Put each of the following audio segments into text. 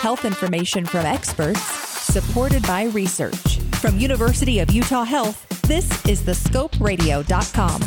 Health information from experts, supported by research. From University of Utah Health, this is thescoperadio.com.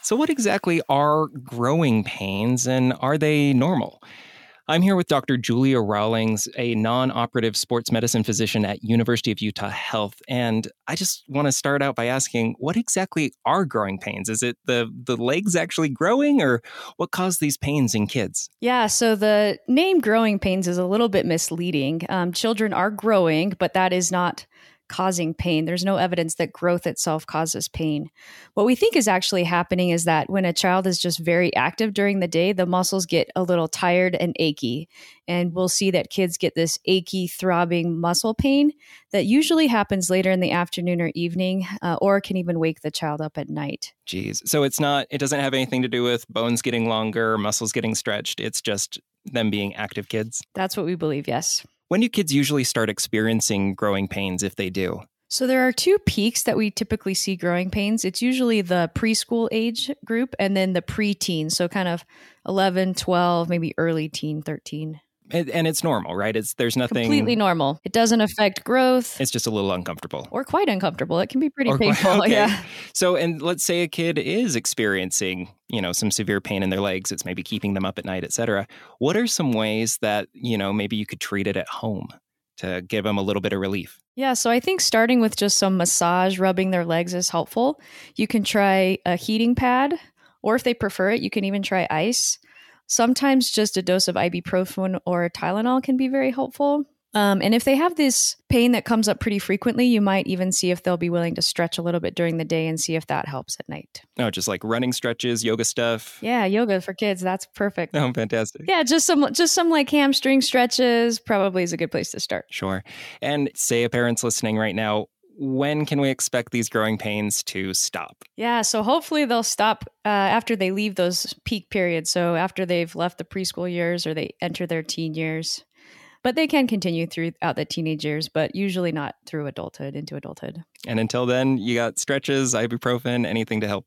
So, what exactly are growing pains and are they normal? I'm here with Dr. Julia Rawlings, a non operative sports medicine physician at University of Utah Health. And I just want to start out by asking what exactly are growing pains? Is it the, the legs actually growing, or what caused these pains in kids? Yeah, so the name growing pains is a little bit misleading. Um, children are growing, but that is not causing pain. There's no evidence that growth itself causes pain. What we think is actually happening is that when a child is just very active during the day, the muscles get a little tired and achy. And we'll see that kids get this achy, throbbing muscle pain that usually happens later in the afternoon or evening, uh, or can even wake the child up at night. Geez. So it's not, it doesn't have anything to do with bones getting longer, muscles getting stretched. It's just them being active kids. That's what we believe, yes. When do kids usually start experiencing growing pains if they do? So there are two peaks that we typically see growing pains. It's usually the preschool age group and then the preteen, so kind of 11, 12, maybe early teen, 13 and it's normal, right? It's there's nothing completely normal. It doesn't affect growth. It's just a little uncomfortable or quite uncomfortable. It can be pretty or painful. Quite, okay. Yeah. So, and let's say a kid is experiencing, you know, some severe pain in their legs. It's maybe keeping them up at night, etc. What are some ways that you know maybe you could treat it at home? To give them a little bit of relief. Yeah, so I think starting with just some massage, rubbing their legs is helpful. You can try a heating pad, or if they prefer it, you can even try ice. Sometimes just a dose of ibuprofen or Tylenol can be very helpful. Um, and if they have this pain that comes up pretty frequently, you might even see if they'll be willing to stretch a little bit during the day and see if that helps at night. Oh, just like running stretches, yoga stuff. Yeah, yoga for kids. That's perfect. Oh, fantastic. Yeah, just some just some like hamstring stretches probably is a good place to start. Sure. And say a parent's listening right now, when can we expect these growing pains to stop? Yeah, so hopefully they'll stop uh, after they leave those peak periods. So after they've left the preschool years or they enter their teen years. But they can continue throughout the teenage years, but usually not through adulthood into adulthood. And until then, you got stretches, ibuprofen, anything to help.